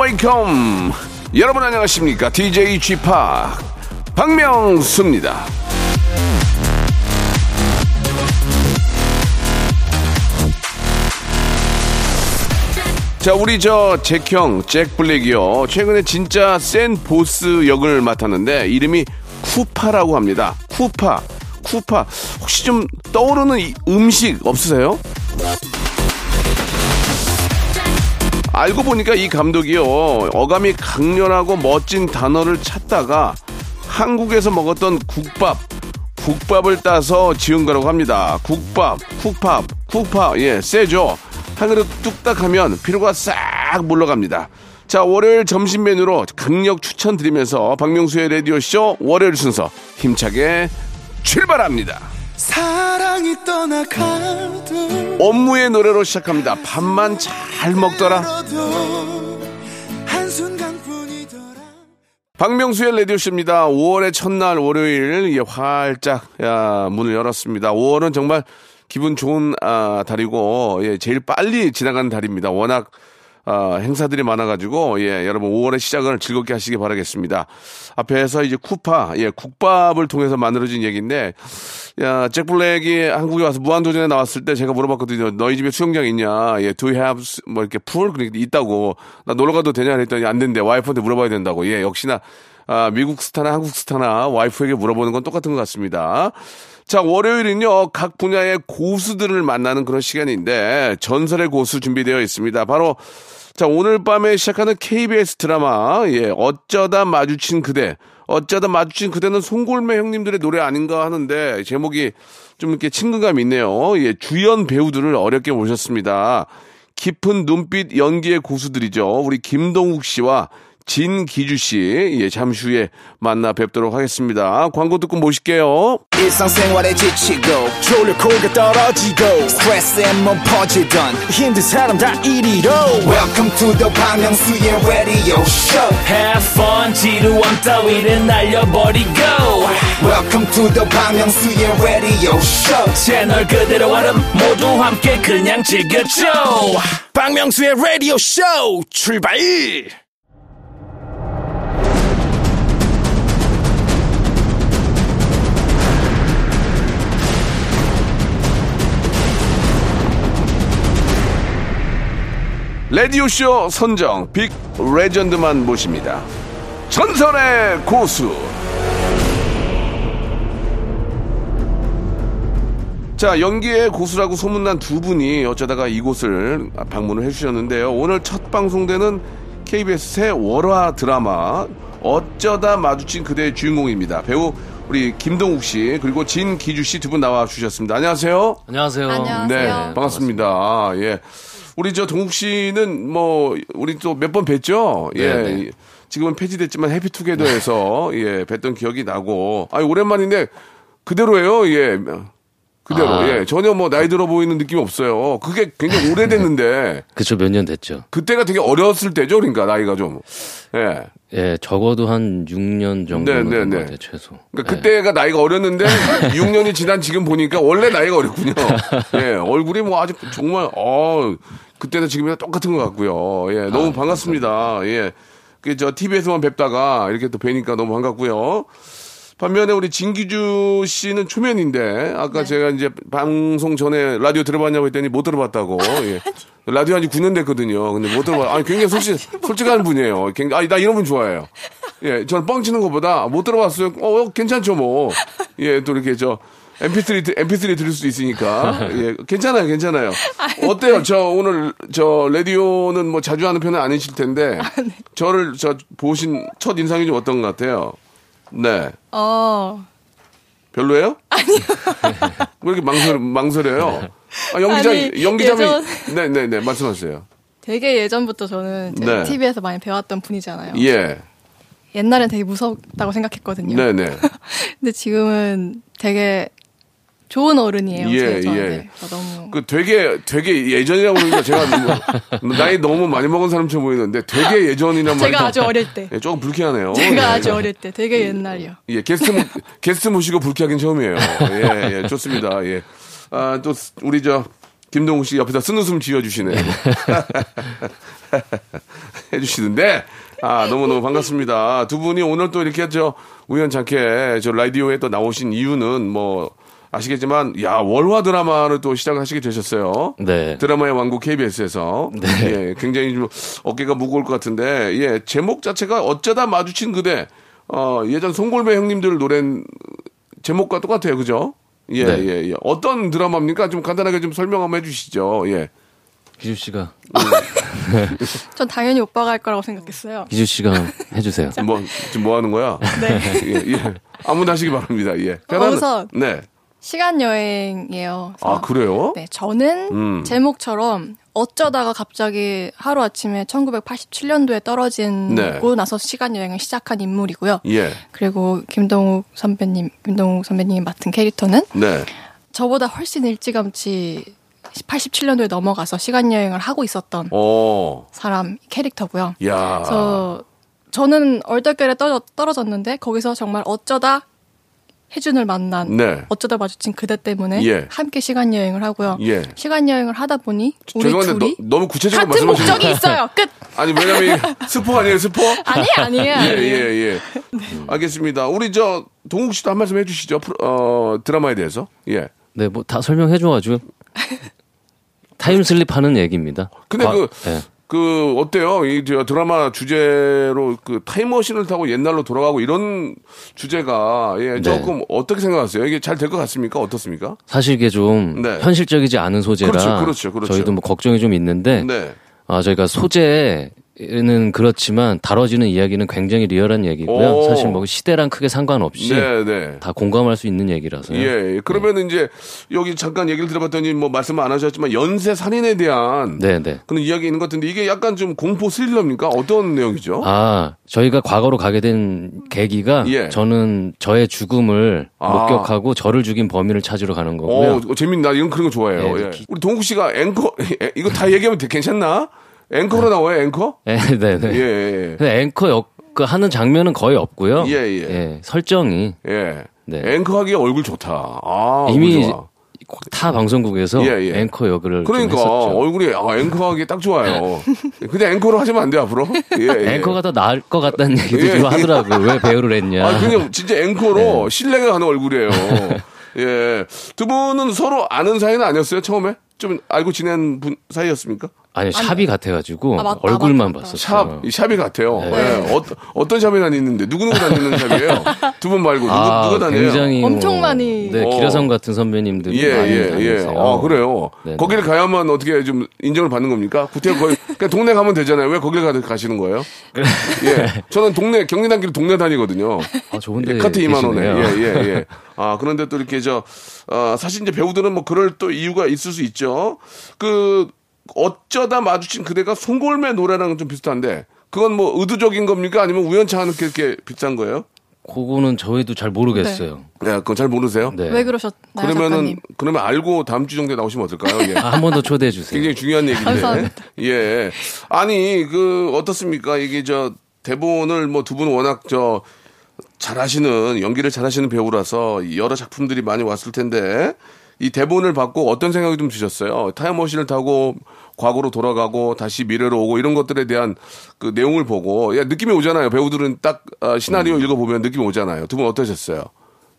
welcome. 여러분 안녕하십니까? DJ g p 박명수입니다. 자, 우리 저 잭형, 잭 블랙이요. 최근에 진짜 센 보스 역을 맡았는데 이름이 쿠파라고 합니다. 쿠파, 쿠파. 혹시 좀 떠오르는 이 음식 없으세요? 알고 보니까 이 감독이요. 어감이 강렬하고 멋진 단어를 찾다가 한국에서 먹었던 국밥, 국밥을 따서 지은 거라고 합니다. 국밥, 쿡밥, 쿡밥. 예, 세죠. 한 그릇 뚝딱 하면 피로가 싹 물러갑니다. 자, 월요일 점심 메뉴로 강력 추천드리면서 박명수의 라디오 쇼 월요일 순서 힘차게 출발합니다. 사랑이 떠나가도 업무의 노래로 시작합니다. 밥만 잘 먹더라. 박명수의 라디오쇼입니다. 5월의 첫날 월요일 예, 활짝 야, 문을 열었습니다. 5월은 정말 기분 좋은 아, 달이고 예, 제일 빨리 지나가는 달입니다. 워낙 아, 행사들이 많아가지고 예, 여러분 5월의 시작을 즐겁게 하시기 바라겠습니다. 앞에서 이제 쿠파 예, 국밥을 통해서 만들어진 얘기인데 야, 잭 블랙이 한국에 와서 무한도전에 나왔을 때 제가 물어봤거든요. 너희 집에 수영장 있냐? 예, do you have 뭐 이렇게 풀 그러니까 있다고. 나 놀러 가도 되냐 했더니 안 된대. 와이프한테 물어봐야 된다고. 예, 역시나 아, 미국 스타나 한국 스타나 와이프에게 물어보는 건 똑같은 것 같습니다. 자, 월요일은요, 각 분야의 고수들을 만나는 그런 시간인데, 전설의 고수 준비되어 있습니다. 바로, 자, 오늘 밤에 시작하는 KBS 드라마, 예, 어쩌다 마주친 그대. 어쩌다 마주친 그대는 송골매 형님들의 노래 아닌가 하는데, 제목이 좀 이렇게 친근감이 있네요. 예, 주연 배우들을 어렵게 모셨습니다. 깊은 눈빛 연기의 고수들이죠. 우리 김동욱 씨와 진기주 씨, 예, 잠시 후에 만나 뵙도록 하겠습니다. 광고 듣고 모실게요. 일상생활에 지치고, 졸려 코가 떨어지고, 스트레스에 몸 퍼지던, 힘든 사람 다 이리로. welcome to the Bang Myung-soo's radio show. Have fun 지루함 따위를 날려버리고. Welcome to the Bang Myung-soo's radio show. 채널 그대로 얼음 모두 함께 그냥 즐겨줘. 박명수의 라디오 쇼 출발 라디오쇼 선정 빅 레전드만 모십니다. 전설의 고수. 자, 연기의 고수라고 소문난 두 분이 어쩌다가 이곳을 방문을 해주셨는데요. 오늘 첫 방송되는 KBS 새 월화 드라마 어쩌다 마주친 그대의 주인공입니다. 배우 우리 김동욱 씨 그리고 진기주 씨 두 분 나와 주셨습니다. 안녕하세요. 안녕하세요. 안녕하세요. 네, 네, 반갑습니다. 예. 우리 저 동욱 씨는 뭐 우리 또 몇 번 뵀죠? 예. 네, 네. 지금은 폐지됐지만 해피투게더에서 예, 뵀던 기억이 나고. 아, 오랜만인데 그대로예요. 예. 그대로. 아. 예. 전혀 뭐 나이 들어 보이는 느낌이 없어요. 그게 굉장히 오래됐는데 그쵸, 몇 년 됐죠. 그때가 되게 어렸을 때죠. 그러니까 나이가 좀. 예. 예, 적어도 한 6년 정도 네, 는 네, 된것 네. 같아요, 최소. 그러니까 예. 그때가 나이가 어렸는데 6년이 지난 지금 보니까 원래 나이가 어렸군요. 예, 얼굴이 뭐 아주 정말 어 그때는 지금이랑 똑같은 것 같고요. 예, 너무 반갑습니다. 예, 그 저 TV에서만 뵙다가 이렇게 또 뵈니까 너무 반갑고요. 반면에 우리 진기주 씨는 초면인데 아까 제가 이제 방송 전에 라디오 들어봤냐고 했더니 못 들어봤다고. 예. 라디오 한지 9년 됐거든요. 근데 못 들어봤. 아니 굉장히 솔직 솔직한 분이에요. 굉장히 아니 나 이런 분 좋아해요. 예, 저는 뻥치는 것보다 못 들어봤어요. 어 괜찮죠 뭐. 예, 또 이렇게 저 MP3 드- MP3 들을 수도 있으니까 예 괜찮아요 괜찮아요 어때요 저 오늘 저 라디오는 뭐 자주 하는 편은 아니실 텐데 저를 저 보신 첫 인상이 좀 어떤 것 같아요 네 어, 별로예요? 아니요. 왜 이렇게 망설, 망설여요? 아, 연기자, 아니, 연기자면, 예전- 네네네, 말씀하세요. 되게 예전부터 저는 네. TV에서 많이 배웠던 분이잖아요. 예. 옛날엔 되게 무섭다고 생각했거든요. 네네. 근데 지금은 되게 좋은 어른이에요. 예. 예. 너무 그 되게 되게 예전이라고 그러니까 제가 너무, 나이 너무 많이 먹은 사람처럼 보이는데 되게 예전이란 말이 제가 아주 어릴 때. 예, 조금 불쾌하네요. 제가 예. 아주 어릴 때 되게 옛날이요. 예, 게스트 모- 게스트 모시고 불쾌하긴 처음이에요. 예, 예, 좋습니다. 예. 아, 또 우리 저 김동욱 씨 옆에서 쓴웃음 지어 주시네. 해 주시는데 아, 너무너무 반갑습니다. 두 분이 오늘 또 이렇게 저 우연찮게 저 라디오에 또 나오신 이유는 뭐 아시겠지만 야, 월화 드라마를 또 시작하시게 되셨어요. 네. 드라마의 왕국 KBS에서 네. 예, 굉장히 좀 어깨가 무거울 것 같은데 예, 제목 자체가 어쩌다 마주친 그대 어, 예전 송골매 형님들 노래 제목과 똑같아요. 그죠? 예, 네. 예, 예. 어떤 드라마입니까? 좀 간단하게 좀 설명 한번 해 주시죠. 예. 기주 씨가 전 당연히 오빠가 할 거라고 생각했어요. 기주 씨가 해주세요. 뭐 지금 뭐 하는 거야? 네. 예, 예. 아무나 하시기 바랍니다. 예. 편안한- 우선. 네. 시간 여행이에요. 아, 그래요? 네, 저는 음. 제목처럼 어쩌다가 갑자기 하루 아침에 1987년도에 떨어지고 네. 나서 시간 여행을 시작한 인물이고요. 예. 그리고 김동욱 선배님, 김동욱 선배님이 맡은 캐릭터는 네. 저보다 훨씬 일찌감치 87년도에 넘어가서 시간 여행을 하고 있었던 어. 사람 캐릭터고요. 야. 그래서 저는 얼떨결에 떨어, 떨어졌는데 거기서 정말 어쩌다 혜준을 만난 네. 어쩌다 마주친 그대 때문에 예. 함께 시간 여행을 하고요. 예. 시간 여행을 하다 보니 우리 죄송한데 둘이 너, 너무 구체적으로 같은 목적이 있어요. 끝. 아니 왜냐면 이 스포 아니에요 스포? 아니에요, 아니에요. 예, 아니에요. 예, 예. 알겠습니다. 우리 저 동욱 씨도 한 말씀 해주시죠. 프로- 어, 드라마에 대해서. 예. 네, 뭐 다 설명해줘가지고 time slip 하는 얘기입니다. 근데 과- 그, 예. 그, 어때요? 이저 드라마 주제로 그 타임머신을 타고 옛날로 돌아가고 이런 주제가, 예, 네. 조금 어떻게 생각하세요? 이게 잘 될 것 같습니까? 어떻습니까? 사실 이게 좀 네. 현실적이지 않은 소재라 그렇죠, 그렇죠, 그렇죠. 저희도 뭐 걱정이 좀 있는데 네. 아 저희가 소재 는 그렇지만 다뤄지는 이야기는 굉장히 리얼한 얘기고요. 오. 사실 뭐 시대랑 크게 상관없이 네, 네. 다 공감할 수 있는 얘기라서요. 예, 예. 그러면 이제 여기 잠깐 얘기를 들어봤더니 뭐 말씀 안 하셨지만 연쇄 살인에 대한 네, 네. 그런 이야기 있는 것 같은데 이게 약간 좀 공포 스릴러입니까? 어떤 내용이죠? 아, 저희가 과거로 가게 된 계기가 예. 저는 저의 죽음을 아. 목격하고 저를 죽인 범인을 찾으러 가는 거고요. 어, 재밌나? 나 이런 그런 거 좋아해요. 네, 예. 기- 우리 동국 씨가 앵커, 에, 이거 다 얘기하면 되- 괜찮나? 앵커로 나와요, 앵커? 네, 네, 네. 예, 예, 근데 앵커 역, 그 하는 장면은 거의 없고요. 예, 예. 설정이 예. 네. 앵커 하기에 얼굴 좋다. 아, 이미 좋아. 타 방송국에서 예, 예. 앵커 역을 좀 그러니까. 얼굴이 아, 앵커 하기 딱 좋아요. 근데 앵커로 하시면 안 돼, 앞으로. 예, 예. 앵커가 더 나을 것 같다는 얘기도 예, 좀 예. 하더라고요. 왜 배우를 했냐. 아, 그냥 진짜 앵커로 네. 신뢰가 가는 얼굴이에요. 예. 두 분은 서로 아는 사이는 아니었어요, 처음에? 좀 알고 지낸 분 사이였습니까? 아니 샵이 같아가지고 아, 맞다, 얼굴만. 봤었어요. 샵, 이 샵이 같아요. 네. 예. 어, 어떤 샵에 다니는데, 누구 누구 다니는 샵이에요? 두 분 말고, 누구, 아, 누가 다녀요? 굉장히 엄청 뭐, 많이. 네, 어. 기라성 같은 선배님들이 예, 많이 예, 예. 다니세요. 아, 그래요? 네네. 거기를 가야만 어떻게 좀 인정을 받는 겁니까? 구태 거의, 그냥 동네 가면 되잖아요. 왜 거길 가, 가시는 거예요? 예. 저는 동네, 경리단길 동네 다니거든요. 아, 좋은데 예, 카트 2만 원에. 계시네요. 예, 예, 예. 아, 그런데 또 이렇게 저, 어, 사실 이제 배우들은 뭐 그럴 또 이유가 있을 수 있죠. 그, 어쩌다 마주친 그대가 송골매 노래랑은 좀 비슷한데, 그건 뭐 의도적인 겁니까? 아니면 우연찮게 이렇게 비슷한 거예요? 그거는 저희도 잘 모르겠어요. 네, 그건 잘 모르세요? 네. 왜 그러셨나요, 그러면은, 작가님? 그러면 알고 다음 주 정도에 나오시면 어떨까요? 예. 아, 한 번 더 초대해 주세요. 굉장히 중요한 얘기인데. 감사합니다. 예. 아니, 그, 어떻습니까? 이게 저, 대본을 뭐 두 분 워낙 저, 잘하시는, 연기를 잘하시는 배우라서 여러 작품들이 많이 왔을 텐데, 이 대본을 받고 어떤 생각이 좀 드셨어요? 타임머신을 타고 과거로 돌아가고 다시 미래로 오고 이런 것들에 대한 그 내용을 보고, 야, 느낌이 오잖아요. 배우들은 딱 어, 시나리오 음. 읽어보면 느낌이 오잖아요. 두 분 어떠셨어요?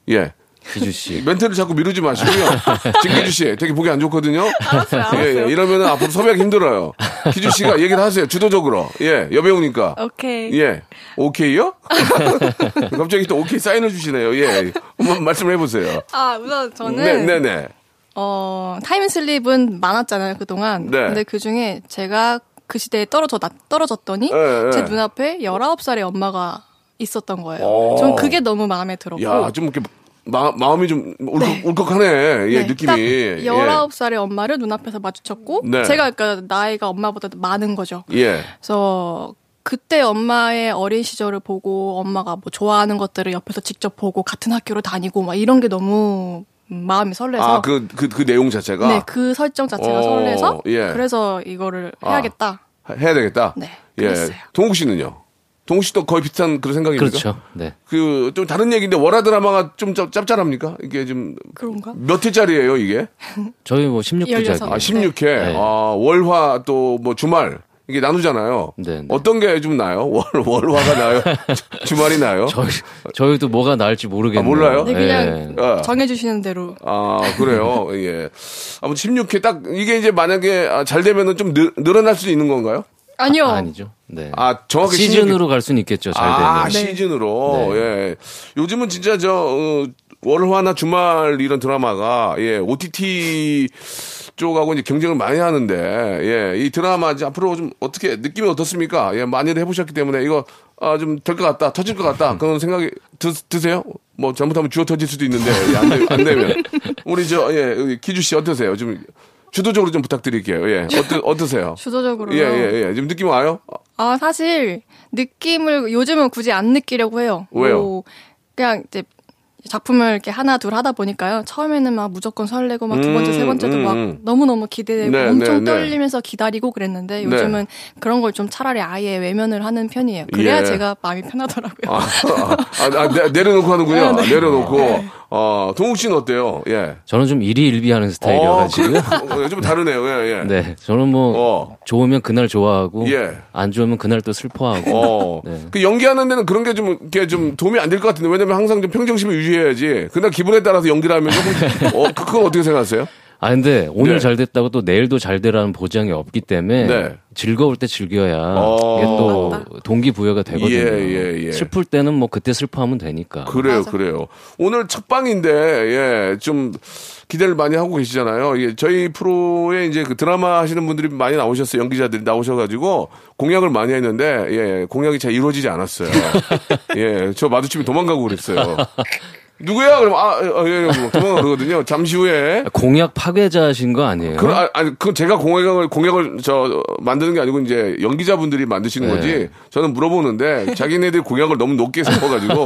예. 기주 씨. 멘트를 자꾸 미루지 마시고요. 진기주 씨, 되게 보기 안 좋거든요. 알았어요, 알았어요. 예, 예. 이러면 앞으로 섭외하기 힘들어요. 기주 씨가 얘기를 하세요. 주도적으로. 예, 여배우니까. 오케이. 예. 오케이요? 갑자기 또 오케이 사인을 주시네요. 예. 한번 말씀을 해보세요. 아, 우선 저는 네, 네, 네. 어, 타임슬립은 많았잖아요, 그동안. 네. 근데 그 중에 제가 그 시대에 떨어져, 나, 떨어졌더니 네, 네. 제 눈앞에 19살의 엄마가 있었던 거예요. 오. 전 그게 너무 마음에 들었고. 야, 좀 이렇게 마, 마음이 좀 울컥, 울컥하네. 예, 네, 느낌이. 딱 예. 19살의 엄마를 눈앞에서 마주쳤고 네. 제가 그러니까 나이가 엄마보다 많은 거죠. 예. 그래서 그때 엄마의 어린 시절을 보고 엄마가 뭐 좋아하는 것들을 옆에서 직접 보고 같은 학교를 다니고 막 이런 게 너무 음, 마음이 설레서 아, 그, 그, 그 내용 자체가? 네, 그 설정 자체가 어, 설레서 예. 그래서 이거를 아. 해야겠다. 해야 되겠다? 네, 예. 그랬어요. 동욱 씨는요? 동욱 씨도 거의 비슷한 그런 생각입니까? 그렇죠. 네. 그, 좀 다른 얘기인데, 월화 드라마가 좀 짭- 짭짤합니까? 이게 좀, 그런가? 몇 회짜리예요 이게? 저희 뭐 16부작이에요. 열여섯. 아, 16회. 네. 아, 월화 또 뭐 주말. 이게 나누잖아요. 네, 네. 어떤 게 좀 나요? 월, 월화가 나요? 주- 주말이 나요? 저희 저희도 뭐가 나을지 모르겠네요. 아, 몰라요? 네, 그냥 예. 어. 정해주시는 대로. 아, 그래요? 예. 아무튼 16회 딱, 이게 이제 만약에 아, 잘 되면은 좀 늘, 늘어날 수도 있는 건가요? 아니요. 아 니죠. 네. 아, 정확히 시즌으로 갈 수는 있겠죠. 잘 되면. 아, 네. 시즌으로. 네. 예. 요즘은 진짜 저, 어, 월화나 주말 이런 드라마가, 예, OTT 쪽하고 이제 경쟁을 많이 하는데, 예, 이 드라마 이제 앞으로 좀 어떻게, 느낌이 어떻습니까? 예, 많이들 해보셨기 때문에 이거, 아, 좀 될 것 같다, 터질 것 같다, 그런 생각이 드, 드세요? 뭐 잘못하면 주어 터질 수도 있는데, 예, 안, 되, 안 되면. 우리 저, 예, 기주 씨 어떠세요? 좀, 주도적으로 좀 부탁드릴게요. 예, 어떠, 어떠세요? 주도적으로요. 예, 예, 예. 지금 느낌 와요? 아, 사실 느낌을 요즘은 굳이 안 느끼려고 해요. 왜요? 뭐, 그냥 이제 작품을 이렇게 하나 둘 하다 보니까요. 처음에는 막 무조건 설레고 막 두 번째 음, 세 번째도 음, 막 음. 너무 너무 기대되고 네, 엄청 네, 네. 떨리면서 기다리고 그랬는데 요즘은 그런 걸 좀 차라리 아예 외면을 하는 편이에요. 그래야 예. 제가 마음이 편하더라고요. 아, 아, 아, 내, 내려놓고 하는군요. 네, 네. 내려놓고. 어, 동욱 씨는 어때요? 예. 저는 좀 일희일비하는 스타일이어가지고. 어, 좀 다르네요. 예, 예. 네, 저는 뭐 어. 좋으면 그날 좋아하고 예. 안 좋으면 그날 또 슬퍼하고. 어. 네. 그 연기하는 데는 그런 게 좀, 이렇게 좀 도움이 안 될 것 같은데, 왜냐면 항상 좀 평정심을 유지해야지. 그날 기분에 따라서 연기를 하면 조금, 어, 그- 그건 어떻게 생각하세요? 아 근데 오늘 네. 잘 됐다고 또 내일도 잘 되라는 보장이 없기 때문에 네. 즐거울 때 즐겨야 어. 이게 또 동기 부여가 되거든요. 예, 예, 예. 슬플 때는 뭐 그때 슬퍼하면 되니까. 그래요, 맞아. 그래요. 오늘 첫 방인데, 예, 좀 기대를 많이 하고 계시잖아요. 예, 저희 프로에 이제 그 드라마 하시는 분들이 많이 나오셨어요. 연기자들이 나오셔가지고 공약을 많이 했는데, 예, 공약이 잘 이루어지지 않았어요. 예, 저 마주치면 도망가고 그랬어요. 누구야? 그럼, 아, 아, 예, 예, 도망가 그러거든요. 잠시 후에. 공약 파괴자신 거 아니에요? 그, 아, 아니, 그건 제가 공약을, 공약을, 저, 만드는 게 아니고, 이제, 연기자분들이 만드시는 네. 거지. 저는 물어보는데, 자기네들이 공약을 너무 높게 세워가지고,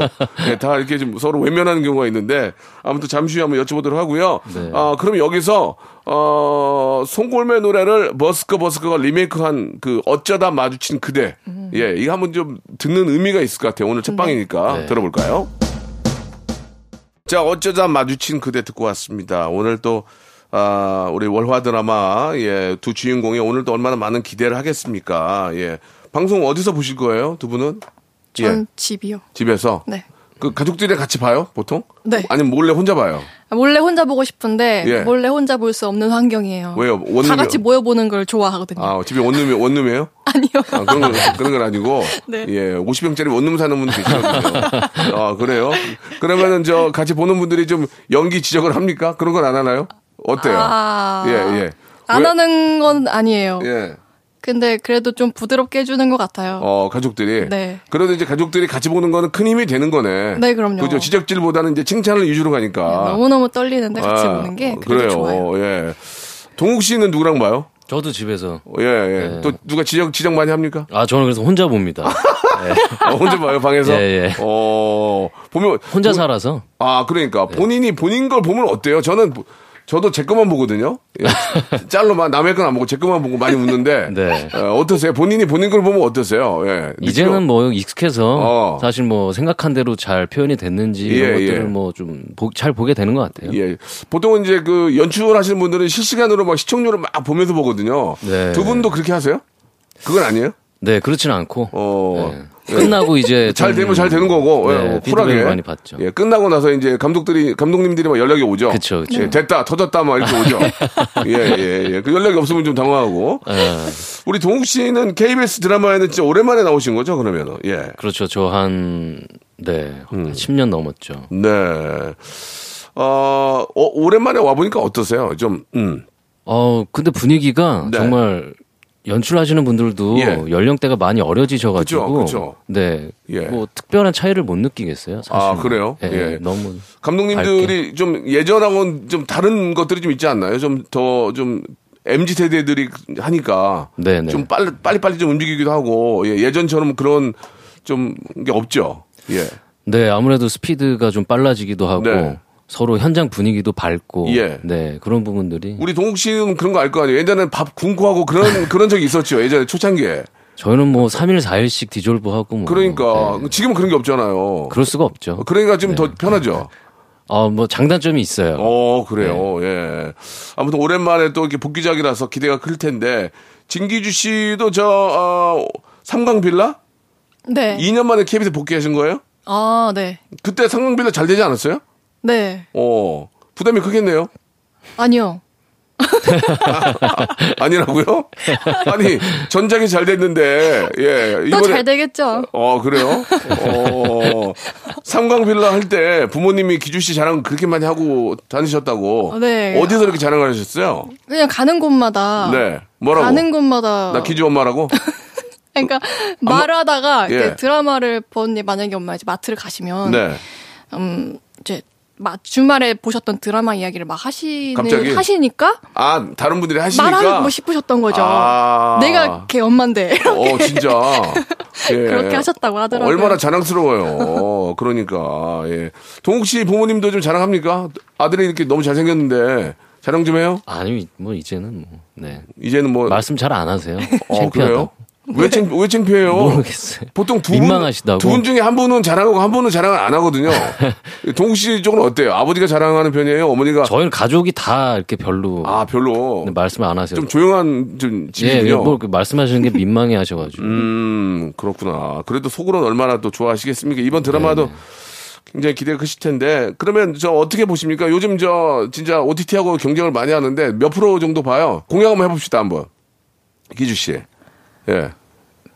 예, 다 이렇게 좀 서로 외면하는 경우가 있는데, 아무튼 잠시 후에 한번 여쭤보도록 하고요. 네. 아, 그럼 여기서, 어, 송골매 노래를 버스커 버스커가 리메이크한 그, 어쩌다 마주친 그대. 예, 이거 한번 좀 듣는 의미가 있을 것 같아요. 오늘 첫 방이니까. 네. 들어볼까요? 자, 어쩌다 마주친 그대 듣고 왔습니다. 오늘 또, 아, 우리 월화 드라마, 예, 두 주인공이 오늘 또 얼마나 많은 기대를 하겠습니까? 예. 방송 어디서 보실 거예요, 두 분은? 전 예, 집이요. 집에서? 네. 그 가족들이랑 같이 봐요, 보통? 네. 아니면 몰래 혼자 봐요? 몰래 혼자 보고 싶은데 예. 몰래 혼자 볼 수 없는 환경이에요. 왜요? 원룸이- 다 같이 모여 보는 걸 좋아하거든요. 아, 집에 원룸이, 원룸이에요? 아니요. 아, 그런 건, 그런 건 아니고. 네. 예, 50평짜리 원룸 사는 분 계시거든요. 아, 그래요? 그러면은 저 같이 보는 분들이 좀 연기 지적을 합니까? 그런 건 안 하나요? 어때요? 아. 예, 예. 안 왜- 하는 건 아니에요. 예. 근데 그래도 좀 부드럽게 해주는 것 같아요. 어, 가족들이. 네. 그래도 이제 가족들이 같이 보는 거는 큰 힘이 되는 거네. 네, 그럼요. 그죠. 지적질보다는 이제 칭찬을 위주로 가니까. 너무너무 떨리는데 같이 아, 보는 게 어, 그래요. 좋아요. 예. 동욱 씨는 누구랑 봐요? 저도 집에서. 예, 예. 네. 또 누가 지적, 지적 많이 합니까? 아 저는 그래서 혼자 봅니다. 네. 어, 혼자 봐요, 방에서? 예, 예. 어, 보면. 혼자 보- 살아서. 아, 그러니까. 본인이 본인 걸 보면 어때요? 저는, 보- 저도 제 것만 보거든요. 예. 짤로만 남의 건 안 보고 제 것만 보고 많이 웃는데. 네. 어, 어떠세요? 본인이 본인 걸 보면 어떠세요? 예. 이제는 뭐 익숙해서 어. 사실 뭐 생각한 대로 잘 표현이 됐는지 예, 이런 것들을 예. 뭐좀 잘 보게 되는 것 같아요. 예. 보통은 이제 그 연출하시는 분들은 실시간으로 막 시청률을 막 보면서 보거든요. 네. 두 분도 그렇게 하세요? 그건 아니에요? 네, 그렇지는 않고 어. 네. 끝나고 이제 잘 좀- 되면 잘 되는 거고, 네, 예, 피드백을 쿨하게. 많이 받죠. 예, 끝나고 나서 이제 감독들이, 감독님들이 막 연락이 오죠. 그쵸. 예, 됐다, 터졌다, 막 이렇게 오죠. 예, 예, 예. 그 연락이 없으면 좀 당황하고. 예, 우리 동욱 씨는 KBS 드라마에는 진짜 오랜만에 나오신 거죠, 그러면은? 예. 그렇죠. 저한 네, 음. 한 10년 넘었죠. 네. 어, 어, 오랜만에 와 보니까 어떠세요? 좀, 음. 어, 근데 분위기가 네. 정말 연출하시는 분들도 예. 연령대가 많이 어려지셔가지고, 그쵸, 그쵸. 네, 예. 뭐 특별한 차이를 못 느끼겠어요. 사실. 아, 그래요? 예, 예. 너무 감독님들이 좀 예전하고는 좀 다른 것들이 좀 있지 않나요? 좀더좀 MZ 세대들이 하니까 네네. 좀 빨리 빨리 빨리 좀 움직이기도 하고 예, 예전처럼 그런 좀 게 없죠. 예. 네, 아무래도 스피드가 좀 빨라지기도 하고, 네. 서로 현장 분위기도 밝고 예. 네 그런 부분들이 우리 동욱 씨는 그런 거 알 거 아니에요. 예전에 밥 굶고 하고 그런 그런 적이 있었죠. 예전에 초창기에. 저희는 뭐 3일 4일씩 디졸브 하고 뭐 그러니까 네. 지금은 그런 게 없잖아요. 그럴 수가 없죠. 그러니까 좀더 편하죠. 어뭐 장단점이 있어요. 어, 그래요. 예. 아무튼 오랜만에 또 이렇게 복귀작이라서 기대가 클 텐데 진기주 씨도 저 어, 삼강 빌라 네. 2년 만에 KBS 복귀하신 거예요? 아, 네. 그때 삼강 빌라 잘 되지 않았어요? 네. 어. 부담이 크겠네요. 아니요. 아 니라고요? 아니 전작이 잘 됐는데 예또 이번에 잘 되겠죠. 어 그래요? 어 삼강 빌라 할 때 부모님이 기주 씨 자랑 그렇게 많이 하고 다니셨다고 네. 어디서 이렇게 자랑을 하셨어요? 그냥 가는 곳마다. 네 뭐라고? 가는 곳마다. 나 기주 엄마라고? 그러니까 말을 하다가 예. 드라마를 보니 만약에 엄마 이제 마트를 가시면 네. 음 이제 마- 주말에 보셨던 드라마 이야기를 막 하시는 갑자기? 하시니까 아 다른 분들이 하시니까 말하고 싶으셨던 거죠. 아. 내가 걔 엄마인데 어 진짜 예. 그렇게 하셨다고 하더라고요. 얼마나 자랑스러워요. 그러니까 예. 동욱 씨 부모님도 좀 자랑합니까? 아들이 이렇게 너무 잘생겼는데 자랑 좀 해요? 아니 뭐 이제는 뭐 네. 이제는 뭐 말씀 잘 안 하세요. 어. 그래요? 왜, 창, 왜 창피해요? 모르겠어요. 보통 두 민망하시다고. 분, 두분 중에 한 분은 자랑하고 한 분은 자랑을 안 하거든요. 동욱 씨 쪽은 어때요? 아버지가 자랑하는 편이에요? 어머니가? 저희는 가족이 다 이렇게 별로 아, 별로. 네, 말씀을 안 하세요. 좀 조용한 좀 예, 집이군요. 뭐 이렇게 말씀하시는 게 민망해 하셔가지고. 음, 그렇구나. 그래도 속으로는 얼마나 또 좋아하시겠습니까? 이번 드라마도 네. 굉장히 기대가 크실 텐데. 그러면 저 어떻게 보십니까? 요즘 저 진짜 OTT하고 경쟁을 많이 하는데 몇 프로 정도 봐요? 공약 한번 해봅시다, 한번. 기주 씨. 예.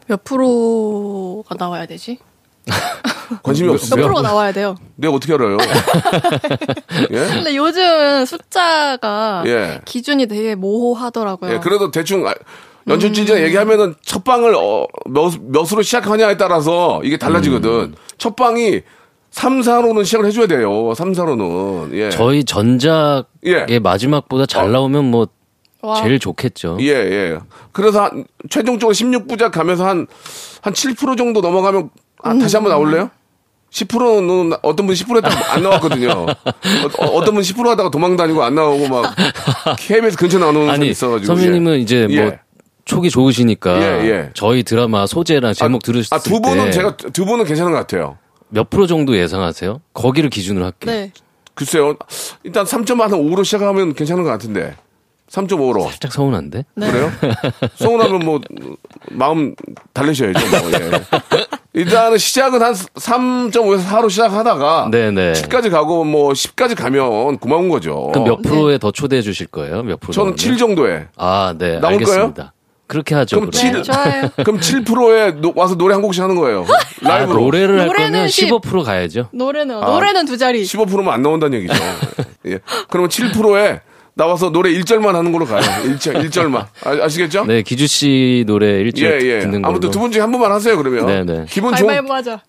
몇 프로가 나와야 되지? 관심이 몇 없으세요? 프로가 나와야 돼요. 내가 어떻게 알아요? 예? 근데 요즘 숫자가 예. 기준이 되게 모호하더라고요. 예, 그래도 대충 아, 연출 찌전 얘기하면은 첫 방을 어, 몇, 몇으로 시작하냐에 따라서 이게 달라지거든. 음. 첫 방이 3, 4로는 시작을 해줘야 돼요. 3, 4로는. 예. 저희 전작의 예. 마지막보다 잘 어. 나오면 뭐 와. 제일 좋겠죠. 예, 예. 그래서 한, 최종적으로 16부작 가면서 한, 한 7% 정도 넘어가면, 아, 다시 한번 나올래요? 10%는 어떤 분이 10% 했다가 안 나왔거든요. 어, 떤 분이 10% 하다가 도망 다니고 안 나오고 막, KBS 근처 나오는 사람이 있어가지고. 선배님은 예. 이제 뭐 예. 촉이 좋으시니까 예, 예. 저희 드라마 소재랑 제목 들으셨을 아, 두 분은 때 제가, 두 분은 괜찮은 것 같아요. 몇 프로 정도 예상하세요? 거기를 기준으로 할게요. 네. 글쎄요. 일단 3.5로 시작하면 괜찮은 것 같은데. 3.5로. 살짝 서운한데? 네. 그래요? 서운하면 뭐, 마음 달래셔야죠. 뭐, 예. 일단은 시작은 한 3.5에서 4로 시작하다가. 네네. 7까지 가고 뭐 10까지 가면 고마운 거죠. 그럼 몇 프로에 더 초대해 주실 거예요? 몇 프로? 저는 정도면? 7 정도에. 아, 네. 나올까요? 알겠습니다. 그렇게 하죠. 그럼 그럼. 네, 칠- 좋아요. 그럼 7%에 와서 노래 한 곡씩 하는 거예요. 아, 라이브로. 노래를 할 노래는 거면 십- 15% 가야죠. 노래는 아. 노래는 두 자리. 15%면 안 나온다는 얘기죠. 예. 그러면 7%에 나와서 노래 1절만 하는 걸로 가요. 1절, 1절만. 아, 시겠죠 네, 기주 씨 노래 1절 예, 예. 듣는 걸로. 아무튼 두 분 중에 한 분만 하세요, 그러면. 네, 네. 기분 좋은.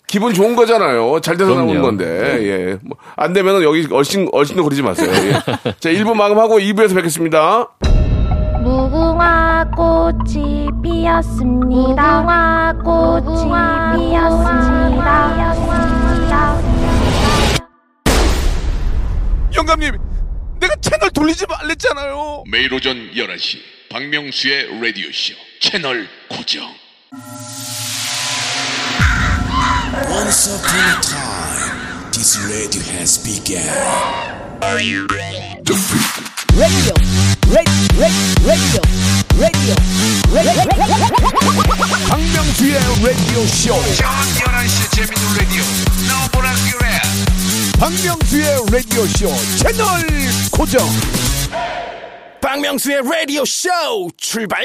기분 좋은 거잖아요. 잘 돼서 나오는 그럼요. 건데. 예. 뭐, 안 되면은 여기 얼씬, 얼씬도 그러지 마세요. 예. 자, 1부 마감하고 2부에서 뵙겠습니다. 무궁화 꽃이 피었습니다. 무궁화 꽃이 피었습니다. 영감님, 내가 채널 돌리지 말랬잖아요. 매일 오전 11시 박명수의 라디오쇼 채널 고정 Once upon a time, this radio has begun. 박명수의 라디오 쇼. 저녁 11시 재밌는 라디오. 너보라 그래. 박명수의 라디오 쇼 채널 고정. 박명수의 radio show 출발!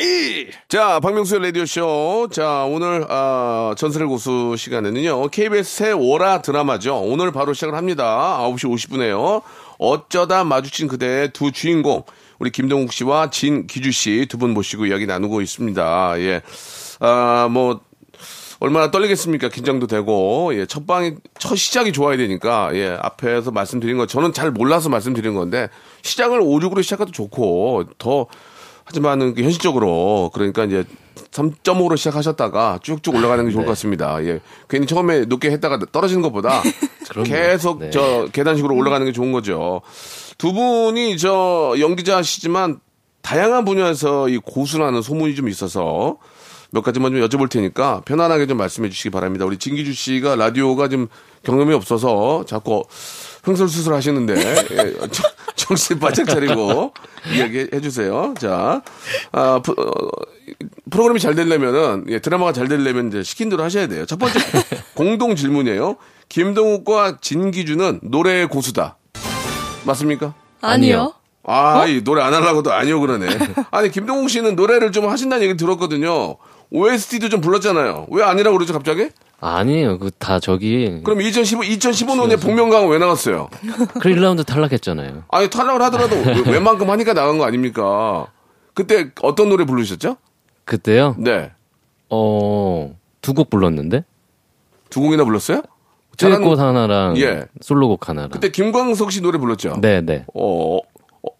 자, 박명수의 라디오 쇼. 자, 오늘, 아, 전설의 고수 시간에는요, KBS 새 월화 드라마죠. 오늘 바로 시작을 합니다. 9시 50분에요. 어쩌다 마주친 그대의 두 주인공, 우리 김동욱 씨와 진 기주 씨 두 분 모시고 이야기 나누고 있습니다. 예. 아, 뭐, 얼마나 떨리겠습니까? 긴장도 되고, 예, 첫 방이, 첫 시작이 좋아야 되니까, 예, 앞에서 말씀드린 거, 저는 잘 몰라서 말씀드린 건데, 시작을 5, 6으로 시작해도 좋고, 더, 하지만은 그 현실적으로, 그러니까 이제, 3.5로 시작하셨다가 쭉쭉 올라가는 게 좋을 것 같습니다. 예. 괜히 처음에 높게 했다가 떨어지는 것보다 계속 네. 저 계단식으로 올라가는 게 좋은 거죠. 두 분이 저 연기자시지만 다양한 분야에서 이 고수라는 소문이 좀 있어서 몇 가지만 좀 여쭤볼 테니까 편안하게 좀 말씀해 주시기 바랍니다. 우리 진기주 씨가 라디오가 좀 경험이 없어서 자꾸 흥설수설 하시는데 예, 정- 정신 바짝 차리고 이야기해 주세요. 자, 아, 프, 어, 프로그램이 잘 되려면은 예, 드라마가 잘 되려면 이제 시킨 대로 하셔야 돼요. 첫 번째 공동 질문이에요. 김동욱과 진기주는 노래의 고수다. 맞습니까? 아니요. 아, 이 노래 안 하려고도 아니요 그러네. 아니 김동욱 씨는 노래를 좀 하신다는 얘기 들었거든요. OST도 좀 불렀잖아요. 왜 아니라고 그러죠 갑자기? 아니에요. 그 다 저기 그럼 2015 2015년에 복면가왕 왜 나갔어요? 그 1라운드 탈락했잖아요. 아니 탈락을 하더라도 왜- 웬만큼 하니까 나간 거 아닙니까? 그때 어떤 노래 부르셨죠? 그때요. 네. 어, 두 곡 불렀는데? 두 곡이나 불렀어요? 듀엣곡 하나랑 예. 솔로곡 하나랑. 그때 김광석 씨 노래 불렀죠? 네, 네. 어, 어,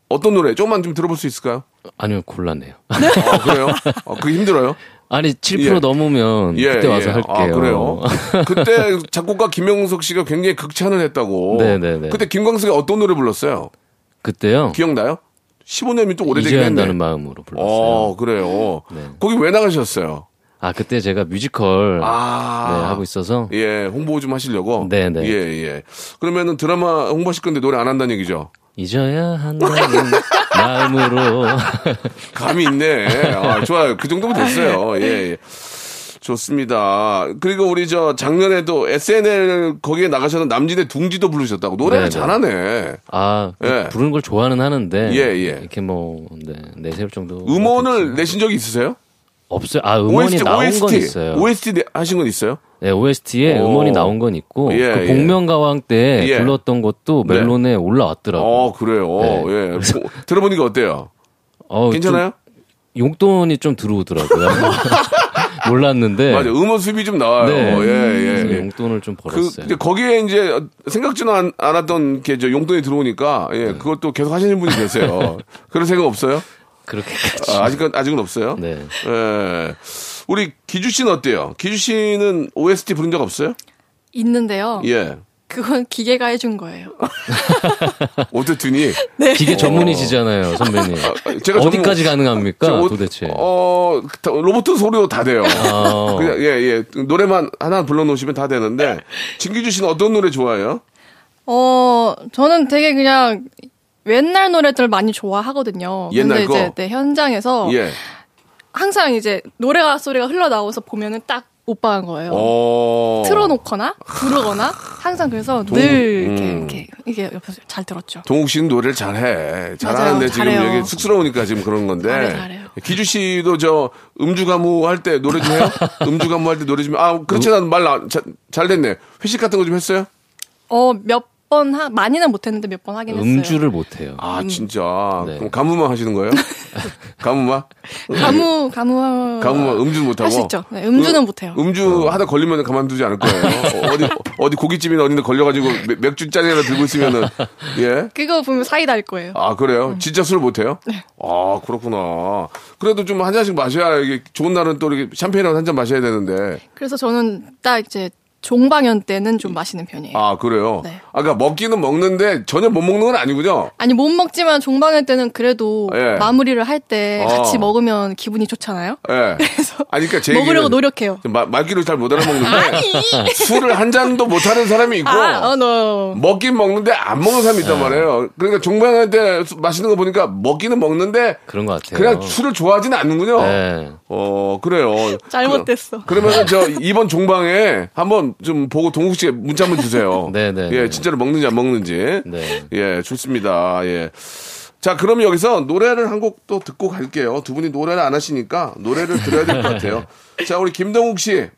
어떤 노래? 조금만 좀 들어볼 수 있을까요? 아니요, 곤란해요. 아, 그래요? 아, 그게 힘들어요? 아니, 7% 예. 넘으면 예, 그때 와서 예. 할게요. 아, 그래요? 그때 작곡가 김영석 씨가 굉장히 극찬을 했다고. 네네네. 그때 김광석이 어떤 노래 불렀어요? 그때요. 기억나요? 15년이면 또 오래되긴 했네. 한다는 마음으로 불렀어요. 어, 그래요. 네. 거기 왜 나가셨어요? 아, 그때 제가 뮤지컬 아. 네, 하고 있어서 예, 홍보 좀 하시려고? 네네. 예, 예. 그러면은 드라마 홍보하실 건데 노래 안 한다는 얘기죠? 잊어야 한다는 마음으로 감이 있네. 아, 좋아요. 그 정도면 됐어요. 예, 예. 좋습니다. 그리고 우리 저 작년에도 SNL 거기에 나가셔서 남진의 둥지도 부르셨다고 노래를 네네. 잘하네. 아 예. 부르는 걸 좋아는 하는데 예, 예. 이렇게 뭐 네, 내세울 정도 음원을 내신 적이 있으세요? 없어요. 아 음원이 나온 건 있어요. OST 내- 하신 건 있어요? 네, OST에 오. 음원이 나온 건 있고 예, 그 예. 복면가왕 때 예. 불렀던 것도 네. 멜론에 올라왔더라고요. 어, 그래요. 네. 예. 뭐, 들어보니까 어때요? 어, 괜찮아요? 좀 용돈이 좀 들어오더라고요. 몰랐는데 맞아. 음원 수입이 좀 나와요. 네. 예, 예, 예. 용돈을 좀 그, 벌었어요. 이제 거기에 이제 생각지는 않, 않았던 게 저 용돈이 들어오니까, 예, 네. 그것도 계속 하시는 분이 계세요. 그런 생각 없어요? 그렇게까지. 아, 아직은, 아직은 없어요? 네. 예. 우리 기주 씨는 어때요? 기주 씨는 OST 부른 적 없어요? 있는데요. 예. 그건 기계가 해준 거예요. 오토튠이. 기계 전문이시잖아요, 선배님. 제가 어디까지 전문- 가능합니까, 저 옷- 도대체? 어, 다- 로봇 소리로 다 돼요. 아. 그냥, 예, 예. 노래만 하나 불러놓으시면 다 되는데, 진기주 씨는 어떤 노래 좋아해요? 어, 저는 되게 그냥 옛날 노래들 많이 좋아하거든요. 옛날 근데 거? 이제 네, 현장에서 예. 항상 이제 노래가 소리가 흘러나오면서 보면은 딱 오빠인 거예요. 어. 틀어놓거나 부르거나 항상 그래서 동- 늘 이렇게, 음. 이렇게 이게 옆에서 잘 들었죠. 동욱 씨는 노래를 잘해. 잘하는데 맞아요. 지금 잘해요. 여기 쑥스러우니까 지금 그런 건데. 잘해, 잘해요. 기주 씨도 저 음주 가무 할 때 노래 좀 해요? 음주 가무 할 때 노래 좀, 아, 그렇지 않은 말, 나- 자- 잘 됐네. 회식 같은 거 좀 했어요? 어, 몇 번 하, 많이는 못했는데 몇 번 하긴 했어요. 음주를 못해요. 아, 진짜. 네. 그럼 가무만 하시는 거예요? 가무만? 가무, 가무. 가무만 음주는 못하고? 할 수 있죠. 네, 음주는 못해요. 음주 하다 걸리면 가만두지 않을 거예요. 어, 어디, 어디 고깃집이나 어디 데 걸려가지고 맥- 맥주짜리 하나 들고 있으면은, 예? 그거 보면 사이다일 거예요. 아, 그래요? 진짜 술 못해요? 네. 아, 그렇구나. 그래도 좀 한 잔씩 마셔야, 이게 좋은 날은 또 이렇게 샴페인이라도 한 잔 마셔야 되는데. 그래서 저는 딱 이제 종방연 때는 좀 마시는 편이에요. 아, 그래요? 네. 아까 먹기는 먹는데 전혀 못 먹는 건 아니군요. 아니 못 먹지만 종방연 때는 그래도 예. 마무리를 할때 어. 같이 먹으면 기분이 좋잖아요. 예. 아니, 그러니까 제 먹으려고 노력해요. 좀 마- 말귀를 잘 못 알아먹는데 술을 한 잔도 못 하는 사람이 있고 아, 어, 너. 먹긴 먹는데 안 먹는 사람이 있단 말이에요. 그러니까 종방할 때 수- 마시는 거 보니까 먹기는 먹는데 그런 것 같아요. 그냥 술을 좋아하지는 않는군요. 네. 어, 그래요. 잘못됐어. 그, 러면 저 이번 종방에 한번 좀 보고 동욱 씨가 문자 한번 주세요. 네네. 예, 진짜로 먹는지 안 먹는지. 네. 예, 좋습니다. 예. 자, 그럼 여기서 노래를 한 곡 또 듣고 갈게요. 두 분이 노래를 안 하시니까 노래를 들어야 될 것 같아요. 자, 우리 김동욱 씨.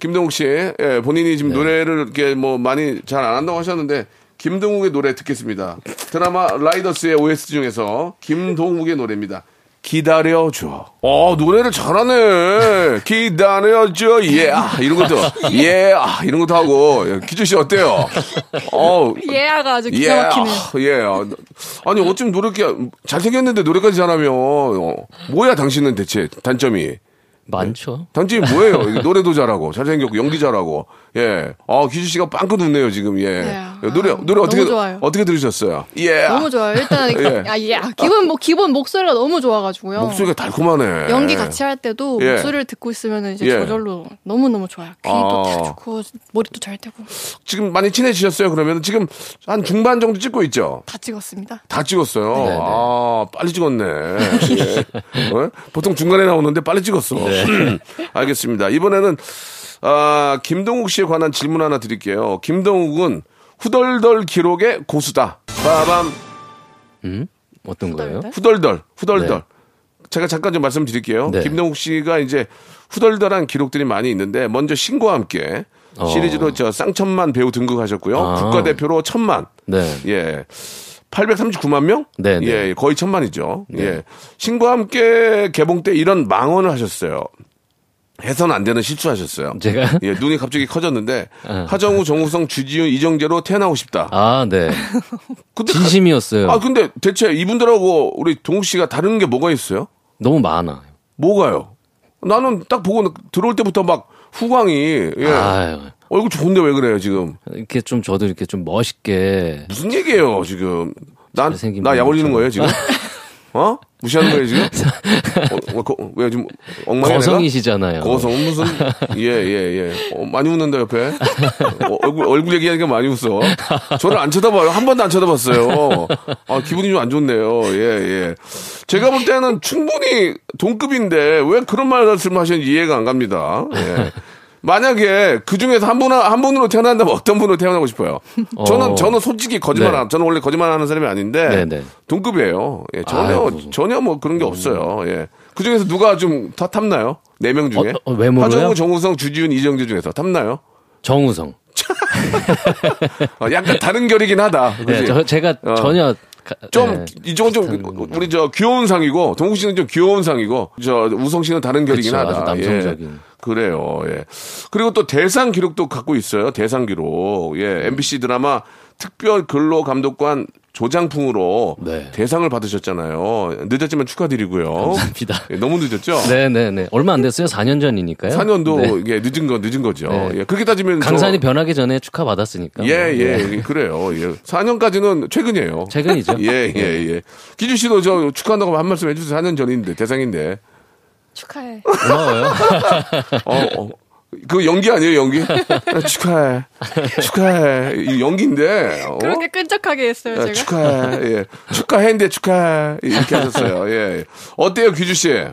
김동욱 씨. 예, 본인이 지금 노래를 이렇게 뭐 많이 잘 안 한다고 하셨는데 김동욱의 노래 듣겠습니다. 드라마 라이더스의 OST 중에서 김동욱의 노래입니다. 기다려줘. 어, 노래를 잘하네. 기다려줘. 예, 아, 이런 것도. 예, 아, 이런 것도 하고. 예, 기주 씨 어때요? 어, 예아가 아주 예, 기가 막히네요. 아, 예. 아, 아니, 어쩜 노래 이렇게 잘생겼는데 노래까지 잘하면, 어, 뭐야, 당신은 대체 단점이? 많죠. 단점이 뭐예요? 이게 노래도 잘하고 잘생겼고 연기 잘하고 예. 아 기주 씨가 빵긋 웃네요 지금 예. 네. 노래 아, 노래 어떻게 너무 좋아요. 어떻게 들으셨어요? 예. 너무 좋아요. 일단 예. 아, 예. 기본 뭐 기본 목소리가 너무 좋아가지고요. 목소리가 달콤하네. 연기 같이 할 때도 예. 목소리를 듣고 있으면 이제 예. 저절로 너무 너무 좋아요. 귀도 아. 딱 좋고 머리도 잘 되고 지금 많이 친해지셨어요? 그러면 지금 한 중반 정도 찍고 있죠? 다 찍었습니다. 다 찍었어요. 네, 네. 아, 빨리 찍었네. 예. 어? 보통 중간에 나오는데 빨리 찍었어. 네. 알겠습니다. 이번에는, 아, 김동욱 씨에 관한 질문 하나 드릴게요. 김동욱은 후덜덜 기록의 고수다. 빠밤. 음? 어떤 거예요? 후덜덜? 후덜덜. 네. 제가 잠깐 좀 말씀드릴게요. 네. 김동욱 씨가 이제 후덜덜한 기록들이 많이 있는데 먼저 신과 함께 어. 시리즈로 저 쌍천만 배우 등극하셨고요. 아. 국가대표로 천만. 네. 예. 839만 명? 네, 네. 예, 거의 천만이죠. 예. 신과 함께 개봉 때 이런 망언을 하셨어요. 해서는 안 되는 실수하셨어요. 제가 예, 눈이 갑자기 커졌는데 어. 하정우, 정우성, 주지훈, 이정재로 태어나고 싶다. 아, 네. 근데 가- 진심이었어요. 아, 근데 대체 이분들하고 우리 동욱 씨가 다른 게 뭐가 있어요? 너무 많아. 뭐가요? 나는 딱 보고 들어올 때부터 막 후광이 예. 아유. 얼굴 좋은데 왜 그래요 지금? 이렇게 좀 저도 이렇게 좀 멋있게 무슨 얘기예요 지금? 난 잘생긴 나약 올리는 분이죠. 거예요 지금? 어? 무시하는 거예요 지금? 어, 어, 거- 왜 지금 엉망이야 내가? 거성이시잖아요. 거성 무슨 예예 예, 어, 많이 웃는다 옆에 어, 얼굴 얼굴 얘기하니까 많이 웃어 저를 안 쳐다봐요 한 번도 안 쳐다봤어요 아 기분이 좀 안 좋네요 예예 제가 볼 때는 충분히 동급인데 왜 그런 말씀을 하시는지 이해가 안 갑니다 예. 만약에 그 중에서 한 분, 한 분으로 태어난다면 어떤 분으로 태어나고 싶어요? 저는, 어. 저는 솔직히 거짓말 네. 안, 저는 원래 거짓말 하는 사람이 아닌데, 네, 네. 동급이에요. 예, 전혀, 아유. 전혀 뭐 그런 게 없어요. 예. 그 중에서 누가 좀 타- 탐나요? 네 명 중에? 어, 어, 외모로요? 하정우, 정우성, 주지훈, 이정재 중에서 탐나요? 정우성. 어, 약간 다른 결이긴 하다. 네, 저, 제가 어. 전혀 가- 좀 네, 이쪽은 좀 우리 저 귀여운 상이고 동국 씨는 좀 귀여운 상이고 저 우성 씨는 다른 결이긴 그쵸, 하다. 아주 남성적인. 예. 그래요. 예. 그리고 또 대상 기록도 갖고 있어요. 대상 기록. 예. MBC 드라마 특별 근로 감독관 조장풍으로 네. 대상을 받으셨잖아요. 늦었지만 축하드리고요. 감사합니다. 예, 너무 늦었죠? 네네네. 얼마 안 됐어요. 4년 전이니까요. 4년도 네. 이게 늦은 거 늦은 거죠. 네. 예. 그렇게 따지면 저- 강산이 변하기 전에 축하 받았으니까. 예, 뭐. 예, 네. 그래요. 예. 4년까지는 최근이에요. 최근이죠. 네. 예, 예, 예. 기주 씨도 저 축하한다고 한 말씀 해주세요. 4년 전인데, 대상인데. 축하해. 고마워요. 어, 어. 그 연기 아니에요, 연기? 아, 축하해. 축하해. 이 연기인데. 어? 그렇게 끈적하게 했어요, 아, 제가. 축하해. 예. 축하했는데 축하해. 이렇게 하셨어요. 예. 어때요, 기주 씨?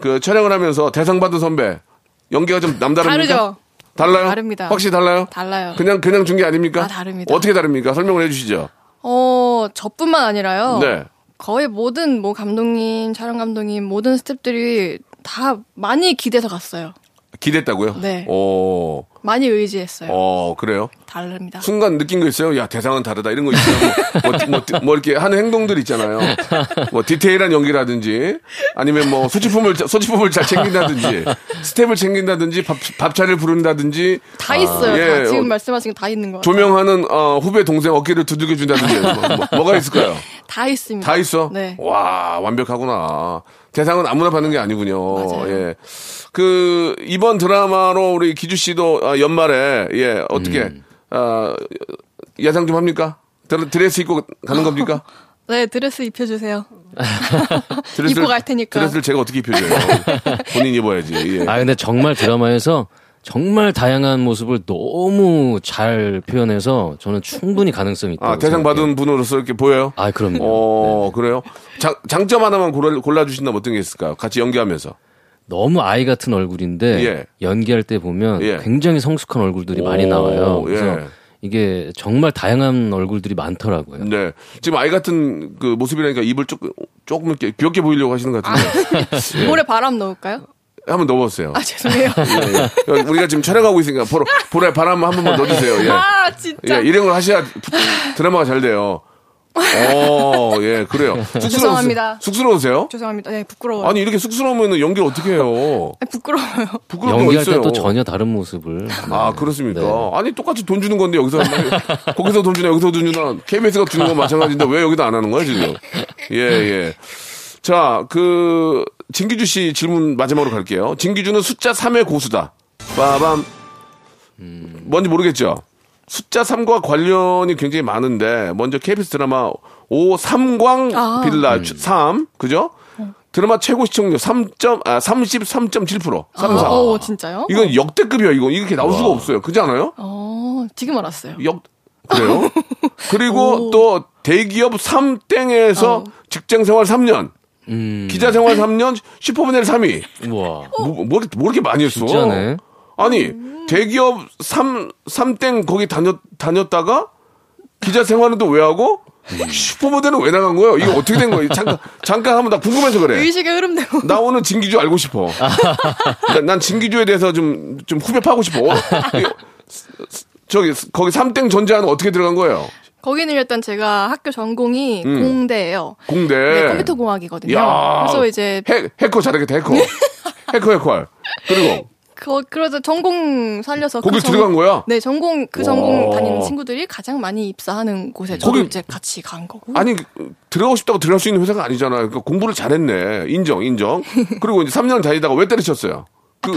그 촬영을 하면서 대상 받은 선배. 연기가 좀 남다릅니까? 다르죠? 달라요? 다릅니다. 확실히 달라요? 달라요. 그냥, 그냥 준 게 아닙니까? 아, 다릅니다. 어떻게 다릅니까? 설명을 해 주시죠. 어, 저뿐만 아니라요. 네. 거의 모든 뭐 감독님, 촬영 감독님, 모든 스탭들이 다 많이 기대서 갔어요. 기댔다고요? 네. 오, 많이 의지했어요. 어, 그래요? 다릅니다. 순간 느낀 거 있어요? 야, 대상은 다르다. 이런 거 있어요? 뭐, 뭐, 뭐, 뭐 이렇게 하는 행동들 있잖아요. 뭐 디테일한 연기라든지 아니면 뭐 소지품을, 소지품을 잘 챙긴다든지 스텝을 챙긴다든지 밥, 밥차를 부른다든지 다 있어요. 예, 다. 지금 어, 말씀하신 거 다 있는 거. 같아요. 조명하는 어, 후배 동생 어깨를 두들겨 준다든지 뭐, 가 있을까요? 다 있습니다. 다 있어? 네. 와, 완벽하구나. 대상은 아무나 받는 게 아니군요. 맞아요. 예. 그, 이번 드라마로 우리 기주 씨도 아, 연말에, 예, 어떻게, 음. 아, 예상 좀 합니까? 드- 드레스 입고 가는 겁니까? 네, 드레스 입혀주세요. 드레스를- 입고 갈 테니까. 드레스를 제가 어떻게 입혀줘요? 본인 입어야지. 예. 아 근데 정말 드라마에서 정말 다양한 모습을 너무 잘 표현해서 저는 충분히 가능성이 있다고 아, 대상. 받은 분으로서 이렇게 보여요? 아 그럼요. 어, 그래요? 장, 장점 하나만 골라, 골라 주신다면 어떤 게 있을까요? 같이 연기하면서. 너무 아이 같은 얼굴인데 예. 연기할 때 보면 예. 굉장히 성숙한 얼굴들이 많이 오, 나와요. 그래서 예. 이게 정말 다양한 얼굴들이 많더라고요. 네. 지금 아이 같은 그 모습이라니까 입을 조금, 조금 이렇게 귀엽게 보이려고 하시는 것 같은데. 예. 볼에 바람 넣을까요? 한번 넣어보세요. 아, 죄송해요. 예, 예. 우리가 지금 촬영하고 있으니까 보러, 보라에 바람 한 번만 넣어주세요. 예. 아, 진짜. 예, 이런 걸 하셔야 부- 드라마가 잘 돼요. 어, 예, 그래요. 쑥스러우세- 죄송합니다. 쑥스러우세요? 죄송합니다. 네, 부끄러워요. 아니, 이렇게 쑥스러우면 연기를 어떻게 해요? 아니, 부끄러워요. 부끄러운 거 연기할. 때 또 전혀 다른 모습을. 아, 네. 그렇습니까? 네. 아니, 똑같이 돈 주는 건데, 여기서, 거기서 돈 주나, 여기서 돈 주나, KBS가 주는 건 마찬가지인데, 왜 여기도 안 하는 거야, 지금? 예, 예. 자, 그, 진기주 씨 질문 마지막으로 갈게요. 진기주는 숫자 3의 고수다. 빠밤. 뭔지 모르겠죠? 숫자 3과 관련이 굉장히 많은데, 먼저 KBS 드라마 오 삼광 아. 빌라 음. 3, 그죠? 드라마 최고 시청률 3. 아, 33.7%. 3, 4. 어, 진짜요? 이건 역대급이야, 이거. 이렇게 나올 수가 없어요. 그렇지 않아요? 어, 지금 알았어요. 역, 그래요? 그리고 또 대기업 3땡에서 어. 직장 생활 3년, 음. 기자 생활 3년, 슈퍼모델 3위. 우와. 뭐, 뭐, 이렇게- 뭐 이렇게 많이 했어? 진짜네. 아니, 대기업 3, 삼땡 거기 다녔, 다녔다가 기자 생활은 또 왜 하고 슈퍼모델은 왜 나간 거예요? 이거 어떻게 된 거예요? 잠깐, 잠깐 한번 나 궁금해서 그래. 의식의 흐름대로. 나 오늘 진기주 알고 싶어. 난, 난 진기주에 대해서 좀, 좀 후배 파고 싶어. 저기, 거기 삼땡 전자는 어떻게 들어간 거예요? 거기는 일단 제가 학교 전공이 음. 공대예요. 공대. 네, 컴퓨터 공학이거든요. 야. 그래서 이제 해, 해커 잘하겠다, 해커. 해커, 해커. 그리고, 그 그래서 전공 살려서 거기 그 전- 들어간 거야? 네, 전공 그 전공 와. 다니는 친구들이 가장 많이 입사하는 곳에 저도 거기- 이제 같이 간 거고. 아니, 들어가고 싶다고 들어갈 수 있는 회사가 아니잖아요. 그러니까 공부를 잘했네. 인정, 인정. 그리고 이제 3년 다니다가 왜 때리셨어요? 그,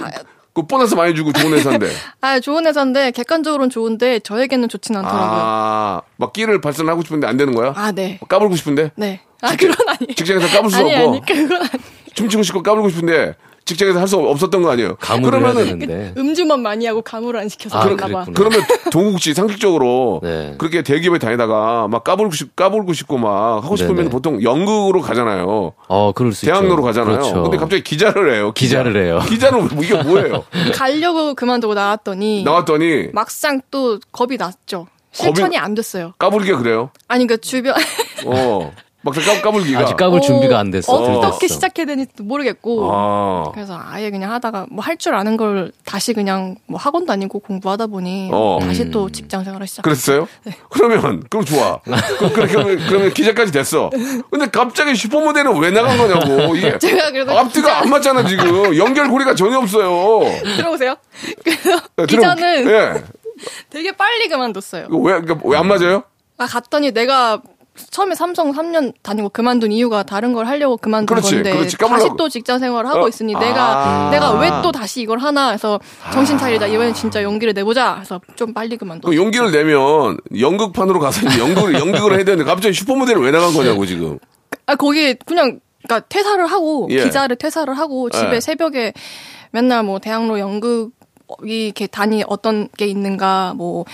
그 보너스 많이 주고 좋은 회사인데. 아, 좋은 회사인데 객관적으로는 좋은데 저에게는 좋진 않더라고요. 아, 막 끼를 발산하고 싶은데 안 되는 거야? 아, 네. 까불고 싶은데? 네. 아, 그건 아니에요. 직장에서 까불 수 아니, 없고. 아니, 그건 아니. 춤추고 싶고 까불고 싶은데 직장에서 할 수 없었던 거 아니에요? 그러면은 되는데. 음주만 많이 하고 가물을 안 시켜서 아, 그런가 봐. 그랬구나. 그러면 동국 씨 상식적으로 네. 그렇게 대기업에 다니다가 막 까불고 싶 까불고 싶고 막 하고 싶으면 네네. 보통 연극으로 가잖아요. 어, 그럴 수 대학로로 있죠. 가잖아요. 그렇죠. 근데 갑자기 기자를 해요. 기자. 기자를 해요. 기자는 이게 뭐예요? 가려고 그만두고 나왔더니 나왔더니 막상 또 겁이 났죠. 실천이 안 됐어요. 까불기가 그래요. 아니 그 주변 어. 막상 까, 까불기가. 아직 까불 준비가 안 됐어. 어떻게 됐어. 시작해야 되는지 모르겠고. 아. 그래서 아예 그냥 하다가 뭐 할 줄 아는 걸 다시 그냥 뭐 학원 다니고 공부하다 보니 어. 다시 또 직장 생활을 시작. 그랬어요? 네. 그러면 그럼 좋아. 그럼 그렇게 하면 그러면 기자까지 됐어. 근데 갑자기 슈퍼모델은 왜 나간 거냐고. 이게 제가 그래서 앞뒤가 기자- 안 맞잖아 지금. 연결고리가 전혀 없어요. 들어오세요. 그래서 네, 기자는 예. 되게 빨리 그만뒀어요. 왜, 그러니까 왜 안 맞아요? 아 갔더니 내가 처음에 삼성 3년 다니고 그만둔 이유가 다른 걸 하려고 그만둔 그렇지, 건데 그렇지. 다시 또 직장 생활을 하고 어, 있으니 아. 내가 내가 왜 또 다시 이걸 하나 해서 정신 차리자 이번엔 진짜 용기를 내보자 해서 좀 빨리 그만뒀어. 그 용기를 내면 연극판으로 가서 연극을, 연극을 해야 되는데 갑자기 슈퍼모델을 왜 나간 거냐고 지금. 아 거기 그냥 그러니까 퇴사를 하고 예. 기자를 퇴사를 하고 집에 예. 새벽에 맨날 뭐 대학로 연극 이 이렇게 단위 어떤 게 있는가 뭐뭐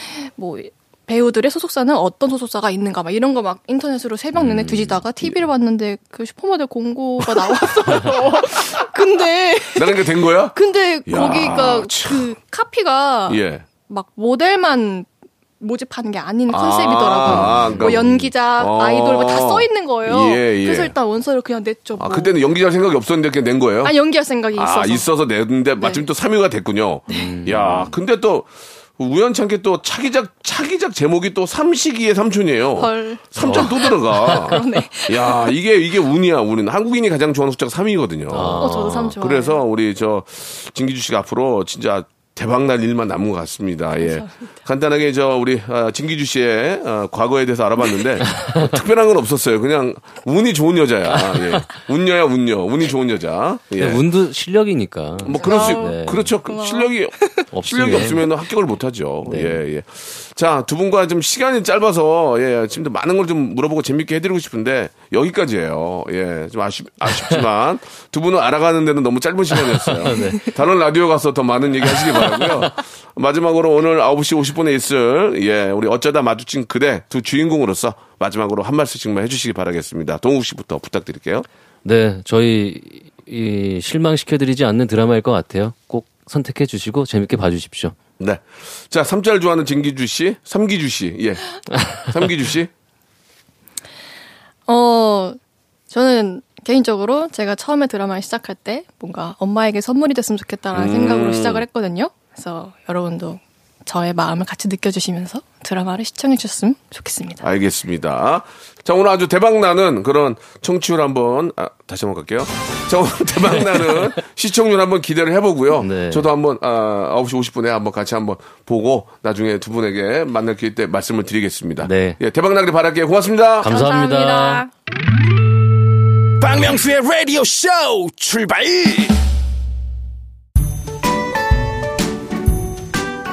배우들의 소속사는 어떤 소속사가 있는가 막 이런 거 막 인터넷으로 새벽 음. 내내 뒤지다가 TV를 봤는데 그 슈퍼모델 공고가 나왔어요. 근데 나는 게 된 거야? 근데 야, 거기가 참. 그 카피가 예. 막 모델만 모집하는 게 아닌 아, 컨셉이더라고요. 그러니까 뭐 연기자, 어. 아이돌 뭐 다 써 있는 거예요. 예, 예. 그래서 일단 원서를 그냥 냈죠. 아, 뭐. 그때는 연기할 생각이 없었는데 그냥 낸 거예요? 아 연기할 생각이 있어서. 아, 있어서 냈는데 마침 네. 또 3위가 됐군요. 야, 근데 또 우연찮게 또 차기작 차기작 제목이 또 삼식이의 삼촌이에요. 헐. 삼촌 또 들어가. 그러네. 야, 이게 이게 운이야. 우리는 한국인이 가장 좋아하는 숫자가 3위거든요. 어, 저도 삼 좋아해요. 그래서 우리 저 진기주 씨가 앞으로 진짜 대박 날 일만 남은 것 같습니다. 예. 간단하게 저 우리 아, 진기주 씨의 어, 과거에 대해서 알아봤는데 어, 특별한 건 없었어요. 그냥 운이 좋은 여자야. 예. 운녀야 운녀. 운이 좋은 여자. 예. 네, 운도 실력이니까. 뭐 그럴 수 있, 네. 그렇죠. 그 실력이 없으면. 실력이 없으면 합격을 못 하죠. 네. 예, 예. 자, 두 분과 좀 시간이 짧아서 예, 지금도 많은 걸 좀 물어보고 재밌게 해 드리고 싶은데 여기까지예요. 예. 좀 아쉽 아쉽지만 두 분을 알아가는 데는 너무 짧은 시간이었어요. 네. 다른 라디오 가서 더 많은 얘기 하시기 바라고요. 마지막으로 오늘 9시 50분에 있을 예, 우리 어쩌다 마주친 그대 두 주인공으로서 마지막으로 한 말씀씩만 해 주시기 바라겠습니다. 동욱 씨부터 부탁드릴게요. 네, 저희 이 실망시켜드리지 않는 드라마일 것 같아요. 꼭 선택해 주시고 재밌게 봐주십시오. 네. 자, 삼짤 좋아하는 진기주 씨, 삼기주 씨, 예. 삼기주 씨. 어 저는 개인적으로 제가 처음에 드라마를 시작할 때 뭔가 엄마에게 선물이 됐으면 좋겠다라는 음. 생각으로 시작을 했거든요. 그래서 여러분도 저의 마음을 같이 느껴주시면서 드라마를 시청해 주셨으면 좋겠습니다. 알겠습니다. 자, 오늘 아주 대박나는 그런 청취율 한번, 아, 다시 한번 갈게요. 자, 오늘 대박나는 시청률 한번 기대를 해보고요. 네. 저도 한번, 아, 9시 50분에 한번 같이 한번 보고 나중에 두 분에게 만날 기회 때 말씀을 드리겠습니다. 네. 예, 대박나기를 바랄게요. 고맙습니다. 감사합니다. 박명수의 라디오 쇼 출발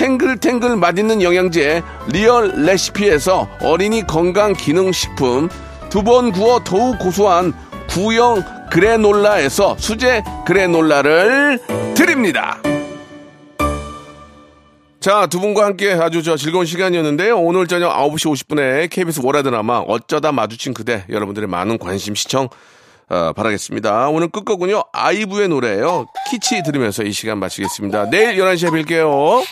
탱글탱글 맛있는 영양제 리얼 레시피에서 어린이 건강 기능 식품, 두 번 구워 더욱 고소한 구형 그래놀라에서 수제 그래놀라를 드립니다. 자, 두 분과 함께 아주 저 즐거운 시간이었는데요. 오늘 저녁 9시 50분에 KBS 월화 드라마 어쩌다 마주친 그대 여러분들의 많은 관심 시청 어, 바라겠습니다. 오늘 끝거군요. 아이브의 노래예요. 키치 들으면서 이 시간 마치겠습니다. 내일 11시에 뵐게요.